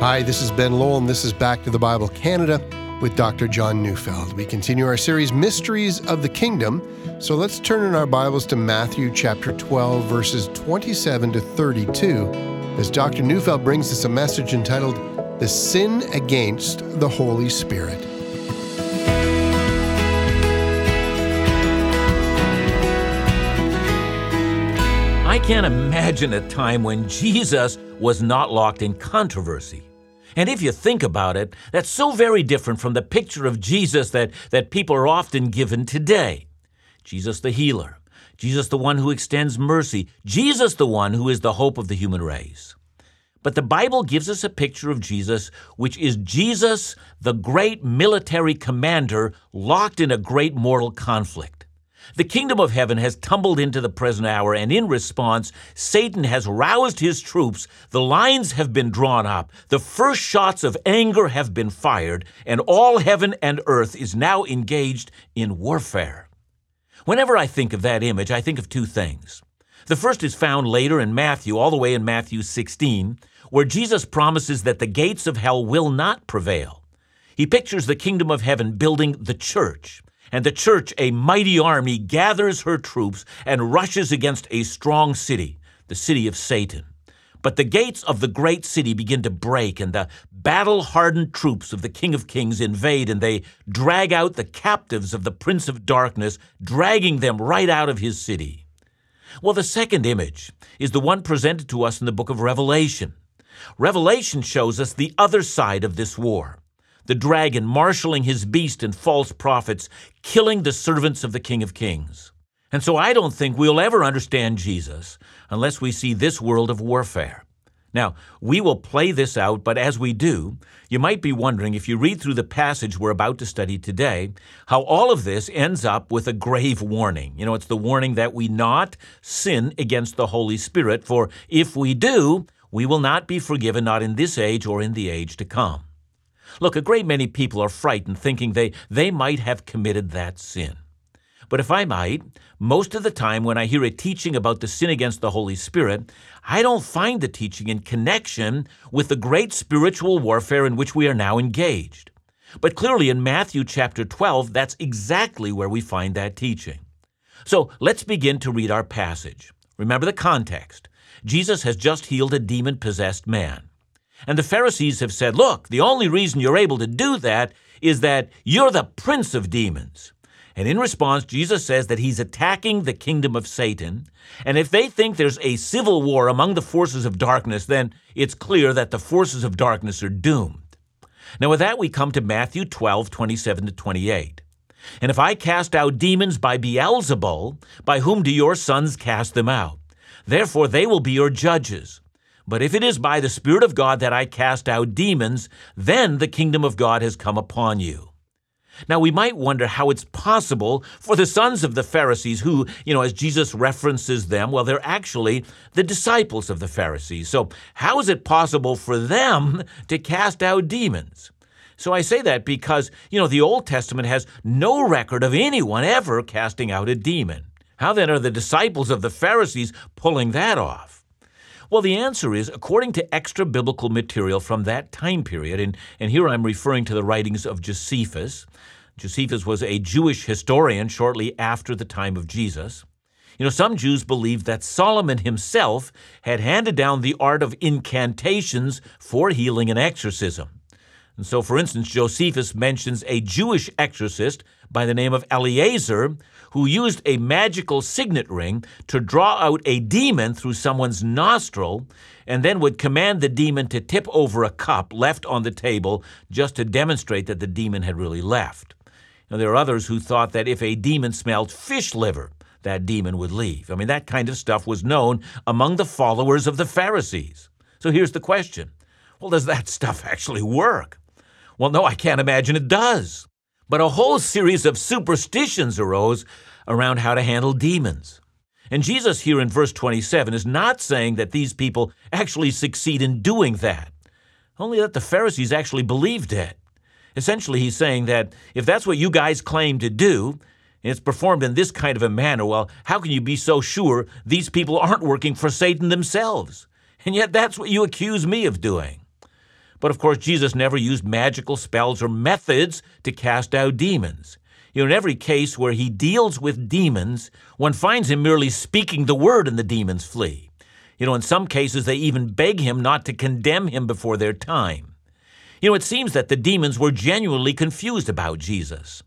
Hi, this is Ben Lowell, and this is Back to the Bible Canada with Dr. John Neufeld. We continue our series, Mysteries of the Kingdom. So let's turn in our Bibles to Matthew chapter 12, verses 27 to 32, as Dr. Neufeld brings us a message entitled, The Sin Against the Holy Spirit. I can't imagine a time when Jesus was not locked in controversy. And if you think about it, that's so very different from the picture of Jesus that, that people are often given today. Jesus the healer, Jesus the one who extends mercy, Jesus the one who is the hope of the human race. But the Bible gives us a picture of Jesus, which is Jesus, the great military commander, locked in a great mortal conflict. The kingdom of heaven has tumbled into the present hour, and in response, Satan has roused his troops. The lines have been drawn up. The first shots of anger have been fired, and all heaven and earth is now engaged in warfare. Whenever I think of that image, I think of two things. The first is found later in Matthew, all the way in Matthew 16, where Jesus promises that the gates of hell will not prevail. He pictures the kingdom of heaven building the church. And the church, a mighty army, gathers her troops and rushes against a strong city, the city of Satan. But the gates of the great city begin to break, and the battle hardened troops of the King of Kings invade, and they drag out the captives of the Prince of Darkness, dragging them right out of his city. Well, the second image is the one presented to us in the book of Revelation. Revelation shows us the other side of this war the dragon marshaling his beast and false prophets, killing the servants of the King of Kings. And so I don't think we'll ever understand Jesus unless we see this world of warfare. Now, we will play this out, but as we do, you might be wondering if you read through the passage we're about to study today, how all of this ends up with a grave warning. You know, it's the warning that we not sin against the Holy Spirit, for if we do, we will not be forgiven, not in this age or in the age to come. Look, a great many people are frightened, thinking they, they might have committed that sin. But if I might, most of the time when I hear a teaching about the sin against the Holy Spirit, I don't find the teaching in connection with the great spiritual warfare in which we are now engaged. But clearly in Matthew chapter 12, that's exactly where we find that teaching. So let's begin to read our passage. Remember the context. Jesus has just healed a demon possessed man. And the Pharisees have said, look, the only reason you're able to do that is that you're the prince of demons. And in response, Jesus says that he's attacking the kingdom of Satan. And if they think there's a civil war among the forces of darkness, then it's clear that the forces of darkness are doomed. Now, with that, we come to Matthew 12, 27 to 28. And if I cast out demons by Beelzebul, by whom do your sons cast them out? Therefore, they will be your judges. But if it is by the Spirit of God that I cast out demons, then the kingdom of God has come upon you. Now, we might wonder how it's possible for the sons of the Pharisees, who, you know, as Jesus references them, well, they're actually the disciples of the Pharisees. So, how is it possible for them to cast out demons? So, I say that because, you know, the Old Testament has no record of anyone ever casting out a demon. How then are the disciples of the Pharisees pulling that off? Well, the answer is according to extra biblical material from that time period, and, and here I'm referring to the writings of Josephus. Josephus was a Jewish historian shortly after the time of Jesus. You know, some Jews believed that Solomon himself had handed down the art of incantations for healing and exorcism. And so, for instance, Josephus mentions a Jewish exorcist by the name of Eleazar who used a magical signet ring to draw out a demon through someone's nostril and then would command the demon to tip over a cup left on the table just to demonstrate that the demon had really left. Now, there are others who thought that if a demon smelled fish liver, that demon would leave. I mean, that kind of stuff was known among the followers of the Pharisees. So here's the question Well, does that stuff actually work? Well, no, I can't imagine it does. But a whole series of superstitions arose around how to handle demons. And Jesus, here in verse 27, is not saying that these people actually succeed in doing that, only that the Pharisees actually believed it. Essentially, he's saying that if that's what you guys claim to do, and it's performed in this kind of a manner, well, how can you be so sure these people aren't working for Satan themselves? And yet that's what you accuse me of doing. But of course, Jesus never used magical spells or methods to cast out demons. You know, in every case where he deals with demons, one finds him merely speaking the word and the demons flee. You know, in some cases, they even beg him not to condemn him before their time. You know, it seems that the demons were genuinely confused about Jesus.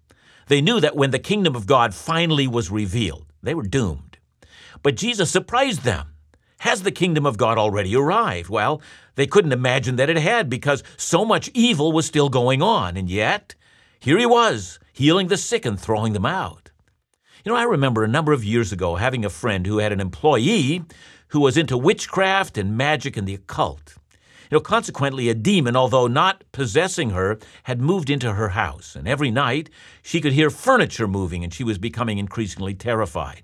They knew that when the kingdom of God finally was revealed, they were doomed. But Jesus surprised them. Has the kingdom of God already arrived? Well, they couldn't imagine that it had because so much evil was still going on. And yet, here he was, healing the sick and throwing them out. You know, I remember a number of years ago having a friend who had an employee who was into witchcraft and magic and the occult. You know, consequently, a demon, although not possessing her, had moved into her house, and every night she could hear furniture moving, and she was becoming increasingly terrified.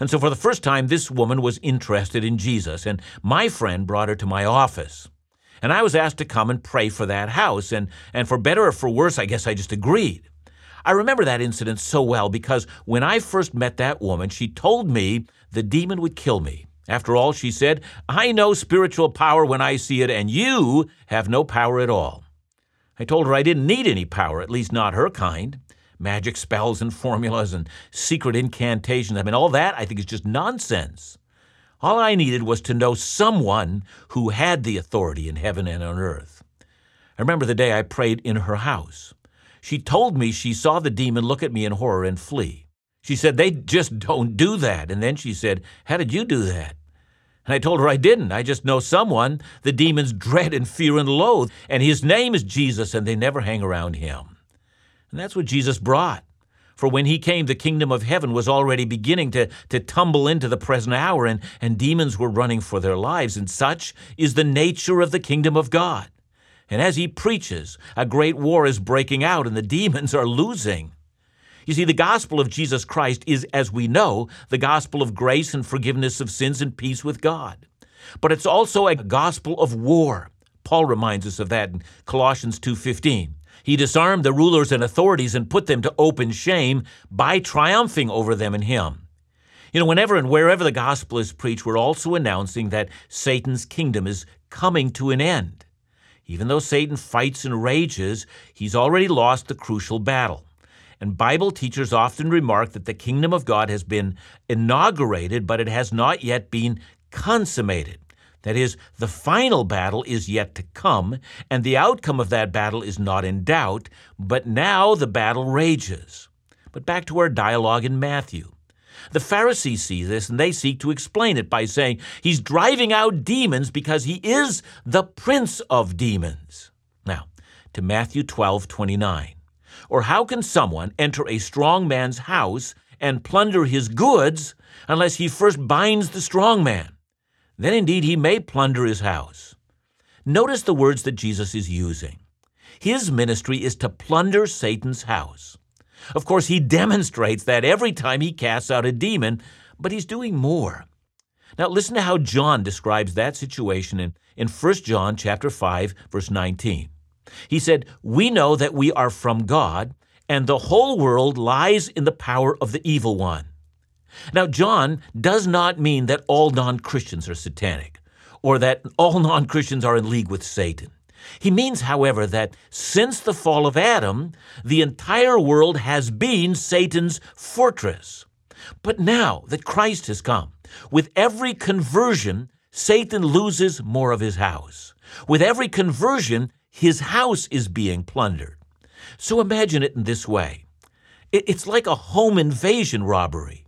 And so, for the first time, this woman was interested in Jesus, and my friend brought her to my office. And I was asked to come and pray for that house, and, and for better or for worse, I guess I just agreed. I remember that incident so well because when I first met that woman, she told me the demon would kill me. After all, she said, I know spiritual power when I see it, and you have no power at all. I told her I didn't need any power, at least not her kind. Magic spells and formulas and secret incantations. I mean, all that I think is just nonsense. All I needed was to know someone who had the authority in heaven and on earth. I remember the day I prayed in her house. She told me she saw the demon look at me in horror and flee. She said, They just don't do that. And then she said, How did you do that? And I told her I didn't. I just know someone the demons dread and fear and loathe, and his name is Jesus, and they never hang around him. And that's what Jesus brought. For when he came, the kingdom of heaven was already beginning to, to tumble into the present hour, and, and demons were running for their lives, and such is the nature of the kingdom of God. And as he preaches, a great war is breaking out, and the demons are losing. You see, the gospel of Jesus Christ is, as we know, the gospel of grace and forgiveness of sins and peace with God. But it's also a gospel of war. Paul reminds us of that in Colossians 2:15. He disarmed the rulers and authorities and put them to open shame by triumphing over them in him. You know, whenever and wherever the gospel is preached, we're also announcing that Satan's kingdom is coming to an end. Even though Satan fights and rages, he's already lost the crucial battle. And Bible teachers often remark that the kingdom of God has been inaugurated, but it has not yet been consummated. That is, the final battle is yet to come, and the outcome of that battle is not in doubt, but now the battle rages. But back to our dialogue in Matthew. The Pharisees see this and they seek to explain it by saying he's driving out demons because he is the prince of demons. Now, to Matthew 12 29. Or how can someone enter a strong man's house and plunder his goods unless he first binds the strong man? Then indeed he may plunder his house. Notice the words that Jesus is using. His ministry is to plunder Satan's house. Of course, he demonstrates that every time he casts out a demon, but he's doing more. Now listen to how John describes that situation in, in 1 John chapter 5 verse 19. He said, We know that we are from God, and the whole world lies in the power of the evil one. Now, John does not mean that all non Christians are satanic, or that all non Christians are in league with Satan. He means, however, that since the fall of Adam, the entire world has been Satan's fortress. But now that Christ has come, with every conversion, Satan loses more of his house. With every conversion, his house is being plundered. So imagine it in this way it's like a home invasion robbery.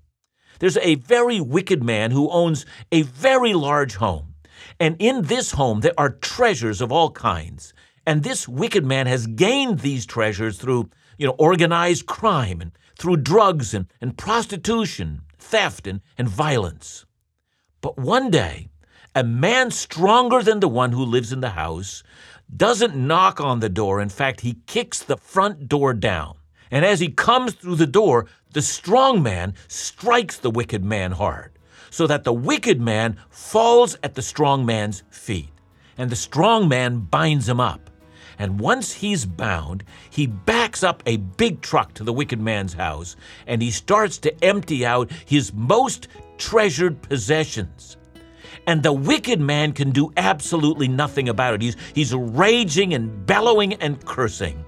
There's a very wicked man who owns a very large home. And in this home, there are treasures of all kinds. And this wicked man has gained these treasures through you know, organized crime and through drugs and, and prostitution, theft and, and violence. But one day, a man stronger than the one who lives in the house doesn't knock on the door. In fact, he kicks the front door down. And as he comes through the door, the strong man strikes the wicked man hard, so that the wicked man falls at the strong man's feet. And the strong man binds him up. And once he's bound, he backs up a big truck to the wicked man's house and he starts to empty out his most treasured possessions. and the wicked man can do absolutely nothing about it. He's, he's raging and bellowing and cursing.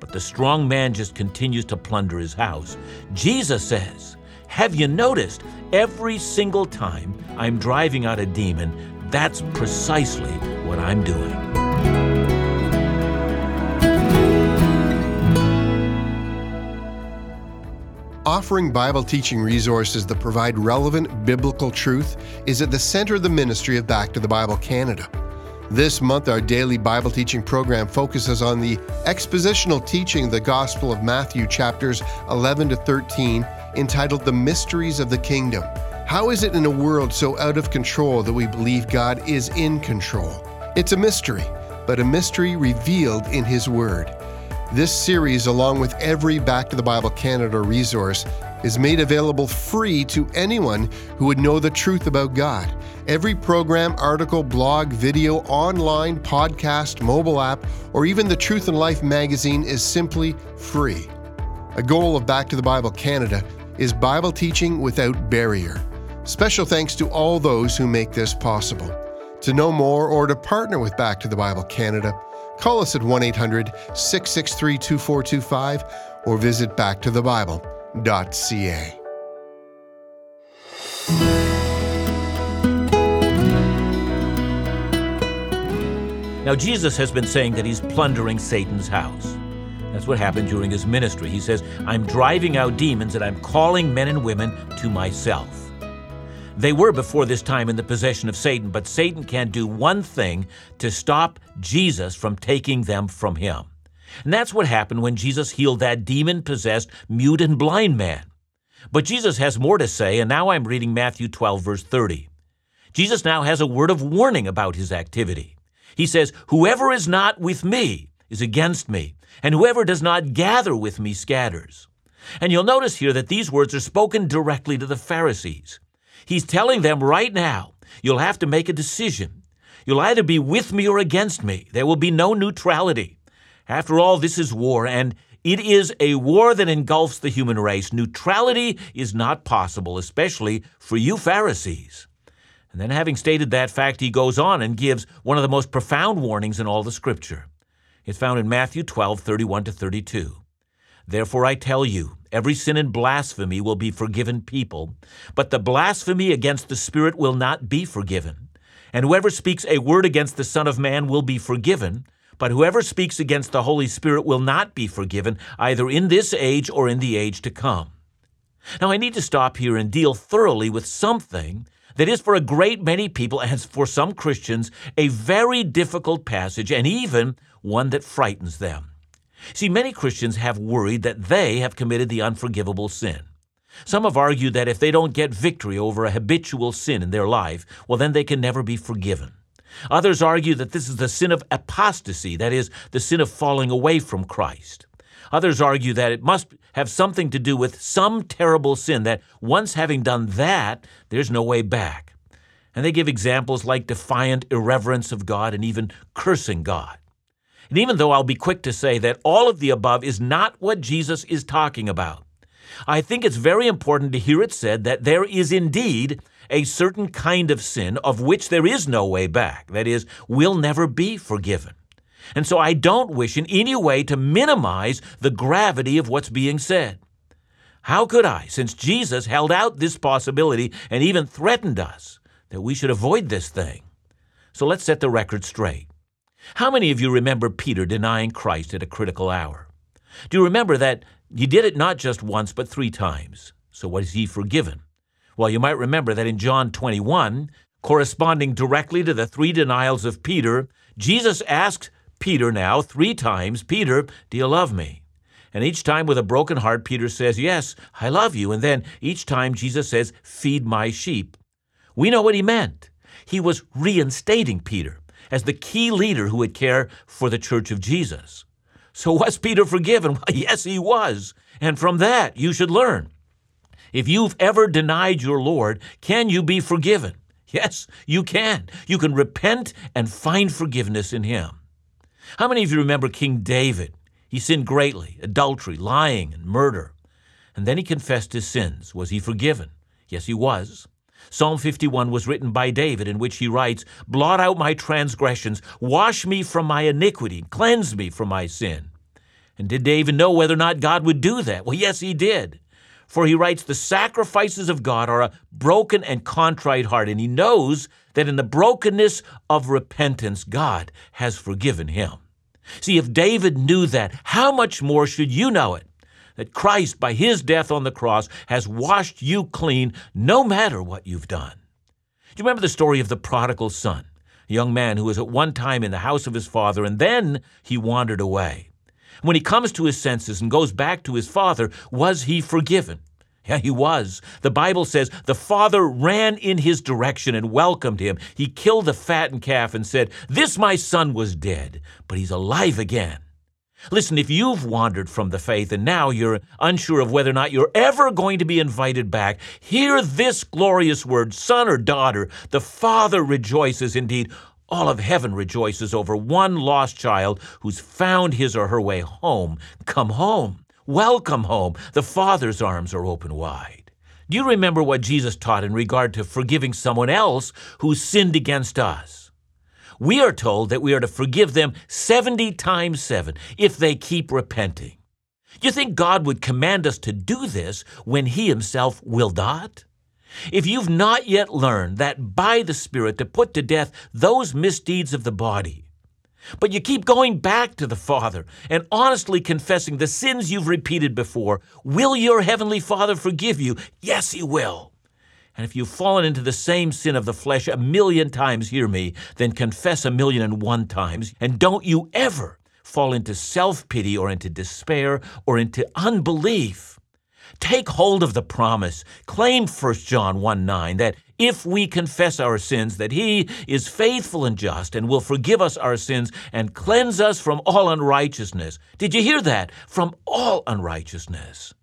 But the strong man just continues to plunder his house. Jesus says, Have you noticed every single time I'm driving out a demon, that's precisely what I'm doing. Offering Bible teaching resources that provide relevant biblical truth is at the center of the ministry of Back to the Bible Canada. This month, our daily Bible teaching program focuses on the expositional teaching of the Gospel of Matthew, chapters 11 to 13, entitled The Mysteries of the Kingdom. How is it in a world so out of control that we believe God is in control? It's a mystery, but a mystery revealed in His Word. This series, along with every Back to the Bible Canada resource, is made available free to anyone who would know the truth about God. Every program, article, blog, video, online, podcast, mobile app, or even the Truth and Life magazine is simply free. A goal of Back to the Bible Canada is Bible teaching without barrier. Special thanks to all those who make this possible. To know more or to partner with Back to the Bible Canada, call us at 1 800 663 2425 or visit backtothebible.com Now, Jesus has been saying that he's plundering Satan's house. That's what happened during his ministry. He says, I'm driving out demons and I'm calling men and women to myself. They were before this time in the possession of Satan, but Satan can't do one thing to stop Jesus from taking them from him. And that's what happened when Jesus healed that demon possessed, mute, and blind man. But Jesus has more to say, and now I'm reading Matthew 12, verse 30. Jesus now has a word of warning about his activity. He says, Whoever is not with me is against me, and whoever does not gather with me scatters. And you'll notice here that these words are spoken directly to the Pharisees. He's telling them right now, you'll have to make a decision. You'll either be with me or against me. There will be no neutrality. After all, this is war, and it is a war that engulfs the human race. Neutrality is not possible, especially for you Pharisees. And then, having stated that fact, he goes on and gives one of the most profound warnings in all the Scripture. It's found in Matthew 12, 31 to 32. Therefore, I tell you, every sin and blasphemy will be forgiven people, but the blasphemy against the Spirit will not be forgiven. And whoever speaks a word against the Son of Man will be forgiven but whoever speaks against the Holy Spirit will not be forgiven, either in this age or in the age to come. Now, I need to stop here and deal thoroughly with something that is for a great many people, and for some Christians, a very difficult passage, and even one that frightens them. See, many Christians have worried that they have committed the unforgivable sin. Some have argued that if they don't get victory over a habitual sin in their life, well, then they can never be forgiven. Others argue that this is the sin of apostasy, that is, the sin of falling away from Christ. Others argue that it must have something to do with some terrible sin, that once having done that, there's no way back. And they give examples like defiant irreverence of God and even cursing God. And even though I'll be quick to say that all of the above is not what Jesus is talking about, I think it's very important to hear it said that there is indeed a certain kind of sin of which there is no way back, that is, will never be forgiven. And so I don't wish in any way to minimize the gravity of what's being said. How could I, since Jesus held out this possibility and even threatened us, that we should avoid this thing? So let's set the record straight. How many of you remember Peter denying Christ at a critical hour? Do you remember that he did it not just once, but three times? So was he forgiven? Well, you might remember that in John 21, corresponding directly to the three denials of Peter, Jesus asked Peter now three times, Peter, do you love me? And each time with a broken heart, Peter says, Yes, I love you. And then each time Jesus says, Feed my sheep. We know what he meant. He was reinstating Peter as the key leader who would care for the church of Jesus. So was Peter forgiven? Well, yes, he was. And from that, you should learn. If you've ever denied your Lord, can you be forgiven? Yes, you can. You can repent and find forgiveness in Him. How many of you remember King David? He sinned greatly adultery, lying, and murder. And then he confessed his sins. Was he forgiven? Yes, he was. Psalm 51 was written by David, in which he writes, Blot out my transgressions, wash me from my iniquity, cleanse me from my sin. And did David know whether or not God would do that? Well, yes, he did. For he writes, The sacrifices of God are a broken and contrite heart, and he knows that in the brokenness of repentance, God has forgiven him. See, if David knew that, how much more should you know it? That Christ, by his death on the cross, has washed you clean no matter what you've done. Do you remember the story of the prodigal son? A young man who was at one time in the house of his father, and then he wandered away. When he comes to his senses and goes back to his father, was he forgiven? Yeah, he was. The Bible says the father ran in his direction and welcomed him. He killed the fattened calf and said, This my son was dead, but he's alive again. Listen, if you've wandered from the faith and now you're unsure of whether or not you're ever going to be invited back, hear this glorious word, son or daughter. The Father rejoices indeed. All of heaven rejoices over one lost child who's found his or her way home. Come home. Welcome home. The Father's arms are open wide. Do you remember what Jesus taught in regard to forgiving someone else who sinned against us? We are told that we are to forgive them 70 times 7 if they keep repenting. Do you think God would command us to do this when He Himself will not? If you've not yet learned that by the Spirit to put to death those misdeeds of the body, but you keep going back to the Father and honestly confessing the sins you've repeated before. Will your Heavenly Father forgive you? Yes, He will. And if you've fallen into the same sin of the flesh a million times, hear me, then confess a million and one times. And don't you ever fall into self pity or into despair or into unbelief. Take hold of the promise. Claim 1 John 1 9 that if we confess our sins, that He is faithful and just and will forgive us our sins and cleanse us from all unrighteousness. Did you hear that? From all unrighteousness.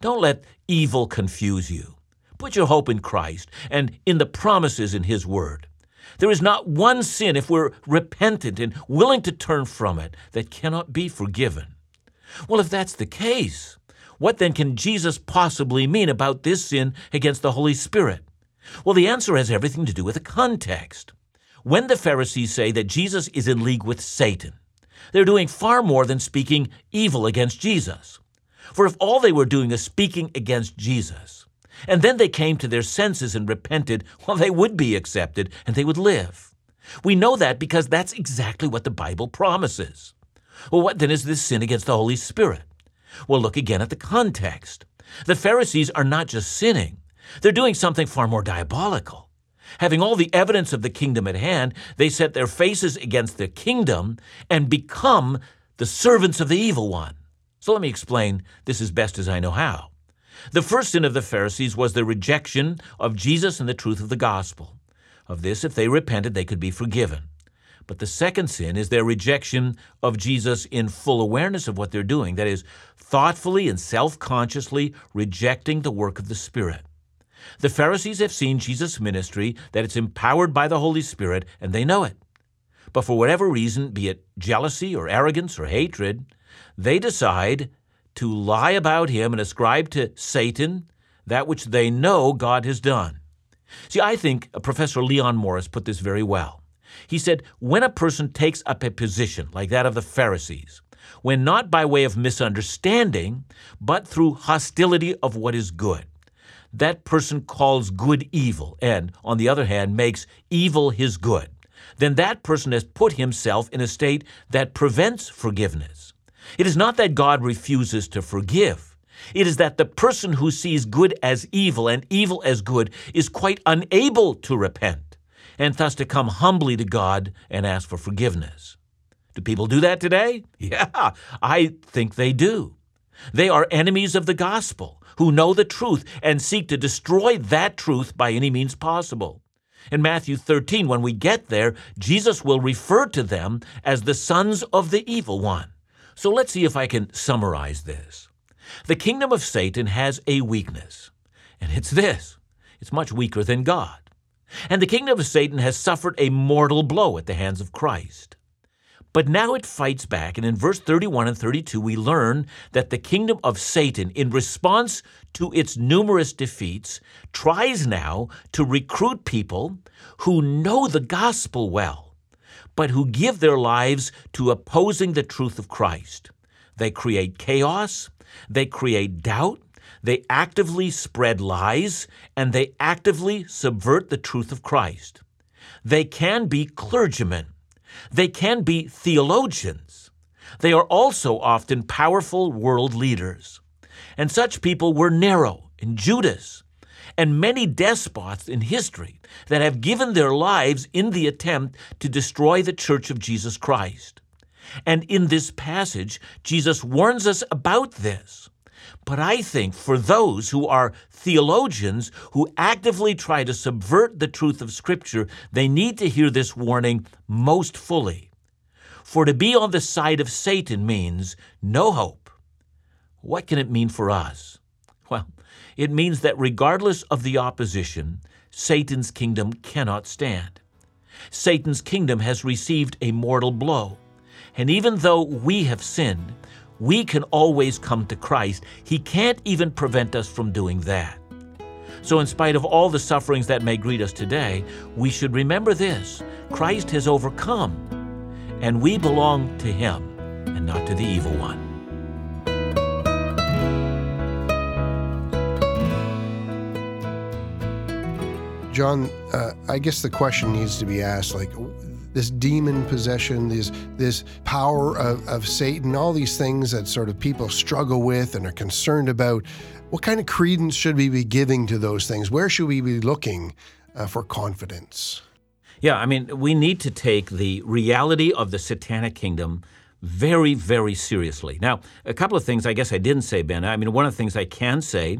Don't let evil confuse you. Put your hope in Christ and in the promises in His Word. There is not one sin, if we're repentant and willing to turn from it, that cannot be forgiven. Well, if that's the case, what then can Jesus possibly mean about this sin against the Holy Spirit? Well, the answer has everything to do with the context. When the Pharisees say that Jesus is in league with Satan, they're doing far more than speaking evil against Jesus. For if all they were doing is speaking against Jesus, and then they came to their senses and repented, well, they would be accepted and they would live. We know that because that's exactly what the Bible promises. Well, what then is this sin against the Holy Spirit? Well, look again at the context. The Pharisees are not just sinning, they're doing something far more diabolical. Having all the evidence of the kingdom at hand, they set their faces against the kingdom and become the servants of the evil one. So let me explain this as best as I know how. The first sin of the Pharisees was the rejection of Jesus and the truth of the gospel. Of this, if they repented, they could be forgiven. But the second sin is their rejection of Jesus in full awareness of what they're doing, that is, thoughtfully and self consciously rejecting the work of the Spirit. The Pharisees have seen Jesus' ministry, that it's empowered by the Holy Spirit, and they know it. But for whatever reason, be it jealousy or arrogance or hatred, they decide to lie about him and ascribe to Satan that which they know God has done. See, I think Professor Leon Morris put this very well. He said, when a person takes up a position like that of the Pharisees, when not by way of misunderstanding, but through hostility of what is good, that person calls good evil and, on the other hand, makes evil his good, then that person has put himself in a state that prevents forgiveness. It is not that God refuses to forgive. It is that the person who sees good as evil and evil as good is quite unable to repent and thus to come humbly to God and ask for forgiveness. Do people do that today? Yeah, I think they do. They are enemies of the gospel who know the truth and seek to destroy that truth by any means possible. In Matthew 13, when we get there, Jesus will refer to them as the sons of the evil one. So let's see if I can summarize this. The kingdom of Satan has a weakness, and it's this it's much weaker than God. And the kingdom of Satan has suffered a mortal blow at the hands of Christ. But now it fights back, and in verse 31 and 32, we learn that the kingdom of Satan, in response to its numerous defeats, tries now to recruit people who know the gospel well, but who give their lives to opposing the truth of Christ. They create chaos, they create doubt, they actively spread lies, and they actively subvert the truth of Christ. They can be clergymen they can be theologians. They are also often powerful world leaders. And such people were Nero and Judas and many despots in history that have given their lives in the attempt to destroy the church of Jesus Christ. And in this passage, Jesus warns us about this. But I think for those who are theologians who actively try to subvert the truth of Scripture, they need to hear this warning most fully. For to be on the side of Satan means no hope. What can it mean for us? Well, it means that regardless of the opposition, Satan's kingdom cannot stand. Satan's kingdom has received a mortal blow. And even though we have sinned, we can always come to Christ. He can't even prevent us from doing that. So, in spite of all the sufferings that may greet us today, we should remember this Christ has overcome, and we belong to Him and not to the evil one. John, uh, I guess the question needs to be asked like, this demon possession, this this power of, of Satan, all these things that sort of people struggle with and are concerned about. What kind of credence should we be giving to those things? Where should we be looking uh, for confidence? Yeah, I mean, we need to take the reality of the satanic kingdom very, very seriously. Now, a couple of things I guess I didn't say, Ben. I mean, one of the things I can say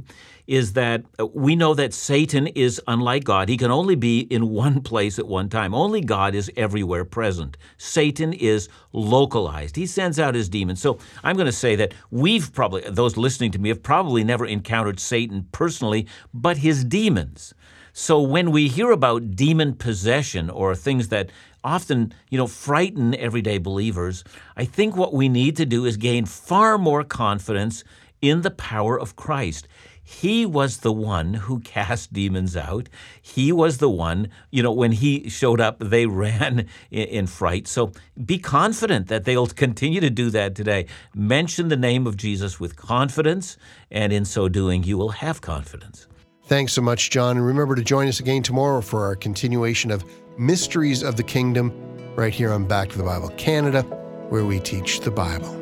is that uh, we know that Satan is unlike God. He can only be in one place at one time. Only God is everywhere present. Satan is localized. He sends out his demons. So I'm going to say that we've probably, those listening to me, have probably never encountered Satan personally, but his demons. So when we hear about demon possession or things that often, you know, frighten everyday believers, I think what we need to do is gain far more confidence in the power of Christ. He was the one who cast demons out. He was the one, you know, when he showed up, they ran in, fright. So be confident that they'll continue to do that today. Mention the name of Jesus with confidence, and in so doing, you will have confidence. Thanks so much, John. And remember to join us again tomorrow for our continuation of Mysteries of the Kingdom right here on Back to the Bible Canada, where we teach the Bible.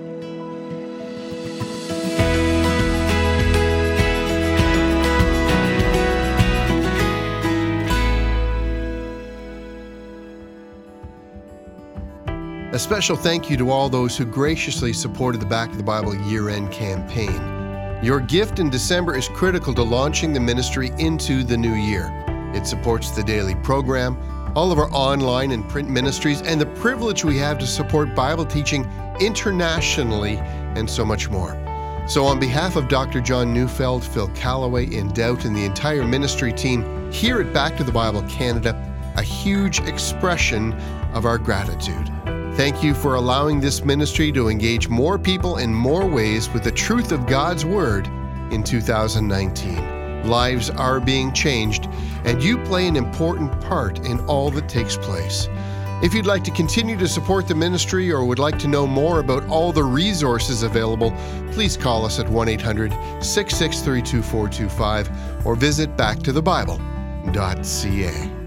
A special thank you to all those who graciously supported the Back to the Bible year end campaign. Your gift in December is critical to launching the ministry into the new year. It supports the daily program, all of our online and print ministries, and the privilege we have to support Bible teaching internationally, and so much more. So, on behalf of Dr. John Neufeld, Phil Callaway, In Doubt, and the entire ministry team here at Back to the Bible Canada, a huge expression of our gratitude. Thank you for allowing this ministry to engage more people in more ways with the truth of God's Word in 2019. Lives are being changed, and you play an important part in all that takes place. If you'd like to continue to support the ministry or would like to know more about all the resources available, please call us at 1 800 663 2425 or visit backtothebible.ca.